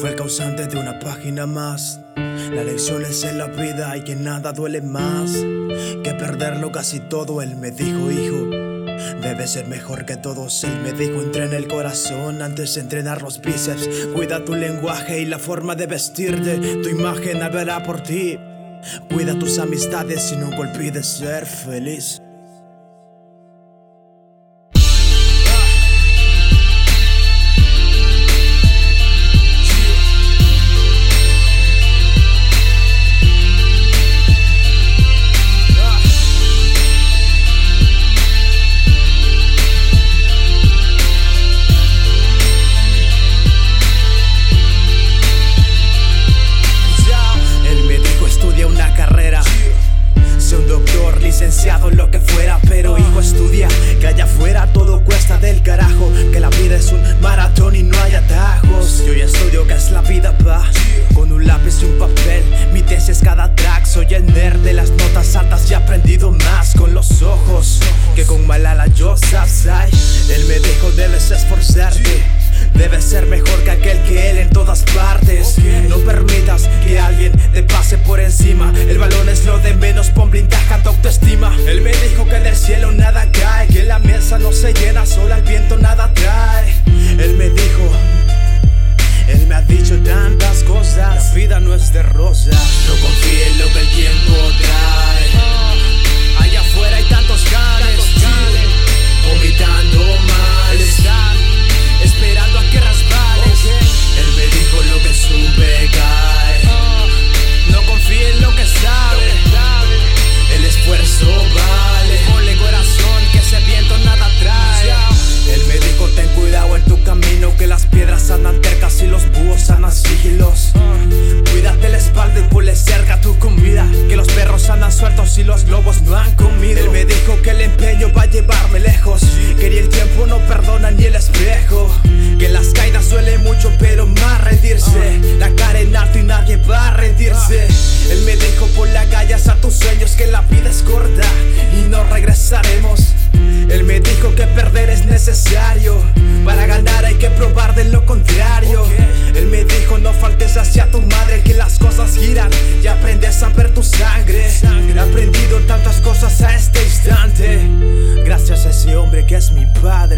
fue el causante de una página más. La lección es en la vida y que nada duele más que perderlo casi todo. Él me dijo, hijo, debes ser mejor que todos. Él me dijo, entrena el corazón antes de entrenar los bíceps. Cuida tu lenguaje y la forma de vestirte. Tu imagen hablará por ti. Cuida tus amistades y nunca olvides ser feliz. Lo que fuera Pero hijo estudia, que allá afuera todo cuesta del carajo Que la vida es un maratón y no hay atajos Yo ya estudio que es la vida pa Con un lápiz y un papel Mi tesis es cada track Soy el nerd de las notas altas Y he aprendido más con los ojos Que con Malala Yousafzai Él me dijo debes esforzarte Debes ser mejor que aquel que él en todas partes. No permitas que alguien te pase por encima. El balón es lo de menos, pon blindaje tu vida no es de rosa. No confíe en lo sueltos y los lobos no han comido. Él me dijo que el empeño va a llevarme lejos. Que ni el tiempo no perdona ni el espejo. Que las caídas duelen mucho, pero más rendirse. La cara en alto y nadie va a rendirse. Él me dijo pon las gallas a tus sueños que la vida es corta y no regresaremos. Él me dijo que perder es necesario. Para ganar hay que probar de lo contrario. ese hombre que es mi padre.